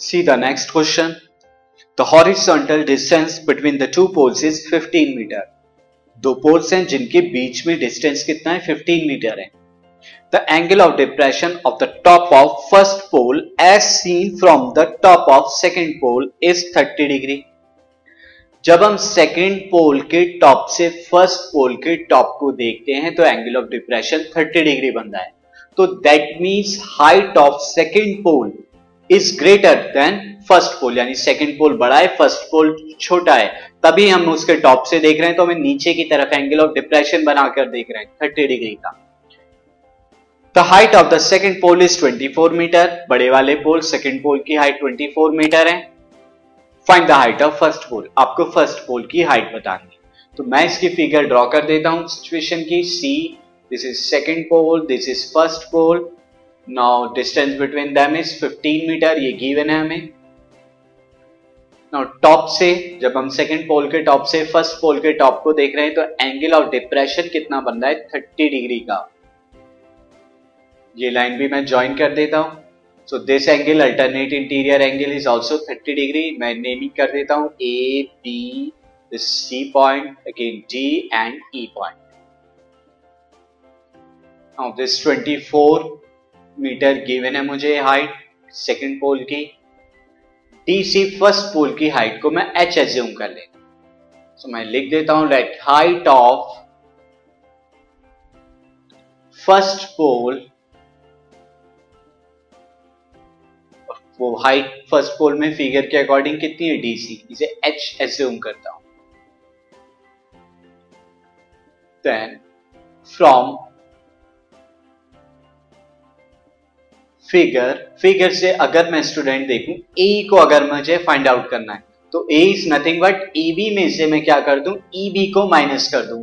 See the next question. The horizontal distance between the two poles is 15 meter. दो poles हैं जिनके बीच में distance कितना है 15 मीटर है the angle of depression of the top of first pole as seen from the top of second pole is 30 degree जब हम second पोल के टॉप से फ़र्स्ट पोल के टॉप को देखते हैं तो एंगल ऑफ़ डिप्रेशन 30 डिग्री बनता है तो that means height of second pole is greater than first pole यानी सेकंड पोल बड़ा है फ़र्स्ट पोल छोटा है। तभी हम उसके टॉप से देख रहे हैं तो हमें नीचे की तरफ़ एंगल ऑफ़ डिप्रेशन बनाकर देख रहे हैं थर्टी डिग्री का। The height of the second pole is 24 metre बड़े वाले पोल सेकेंड पोल की हाइट 24 मीटर है। Find the height of first pole आपको फ़र्स्ट पोल की हाइट बतानी है। तो मैं इसकी फिगर ड्रॉ कर देता हूँ सिचुएशन की see this is second pole this is first pole now distance between them is 15 metre ये गिवन है हमें. नाउ टॉप से, जब हम सेकंड पोल के टॉप से फ़र्स्ट पोल के टॉप को देख रहे हैं तो एंगल ऑफ़ डिप्रेशन कितना बन रहा है? 30 डिग्री का. ये लाइन भी मैं ज्वाइन कर देता हूँ. So this angle alternate interior angle is also 30 degree मैं नेमिंग कर देता हूँ. A B C point again D and E point this 24 metre given है मुझे हाइट सेकंड पोल की। डी सी फ़र्स्ट पोल की हाइट को मैं एच एज्यूम कर लेता सो मैं लिख देता हूँ let height of first pole वो हाइट फ़र्स्ट पोल में फिगर के अकॉर्डिंग कितनी है? डीसी इसे एच एज्यूम करता हूँ। देन फ्रॉम फिगर फिगर से अगर मैं स्टूडेंट देखूँ ए को अगर मुझे फाइंड आउट करना है तो A is nothing but A B में से मैं क्या कर दूँ? ई बी को माइनस कर दूँ।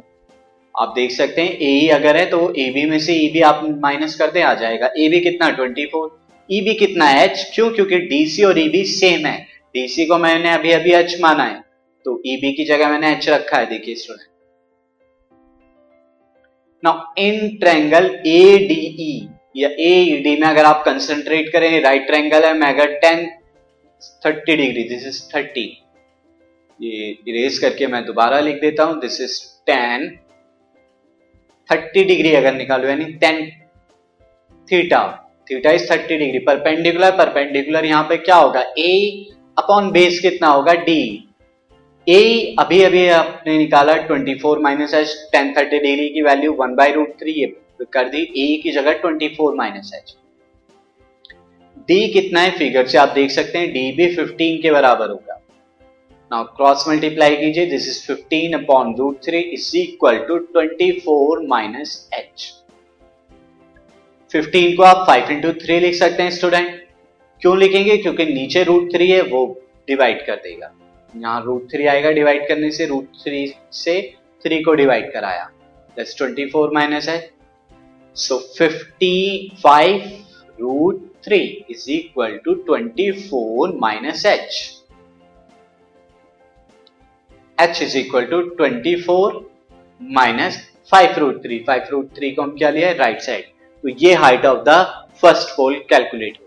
आप देख सकते हैं ए अगर है तो ए बी में से ई बी आप माइनस कर दें, आ जाएगा। ए बी कितना? 24 ई बी कितना एच क्यों? क्योंकि डीसी और ई बी सेम है। डीसी को मैंने अभी अभी एच माना है। तो ई बी की जगह मैंने एच रखा है, देखिए student now in triangle A D E या ए डी में अगर आप कंसंट्रेट करें राइट ट्रायंगल है मैं अगर tan thirty degree this is thirty ये इरेज करके मैं दोबारा लिख देता हूँ this is tan thirty degree अगर निकालो, यानी tan theta theta is thirty degree perpendicular perpendicular यहाँ पे क्या होगा? ए अपॉन बेस कितना होगा? डी ए अभी अभी आपने निकाला 24 four minus H tan thirty degree की value one by root three कर दी ए की जगह 24 माइनस एच डी कितना है फिगर से आप देख सकते हैं डी भी 15 के बराबर होगा। नाउ क्रॉस मल्टीप्लाई कीजिए this is 15 upon root three is equal to 24 minus H 15 को आप 5 इंटू थ्री लिख सकते हैं स्टूडेंट क्यों लिखेंगे? क्योंकि नीचे रूट थ्री है, वो डिवाइड कर देगा। यहाँ रूट थ्री आएगा डिवाइड करने से रूट थ्री से थ्री को डिवाइड कराया। दस ट्वेंटी फोर माइनस है So 55 root 3 is equal to 24 minus h. h is equal to 24 minus 5 root 3. 5 root 3 को हम क्या लिया है राइट साइड तो ये height of the first pole calculate हो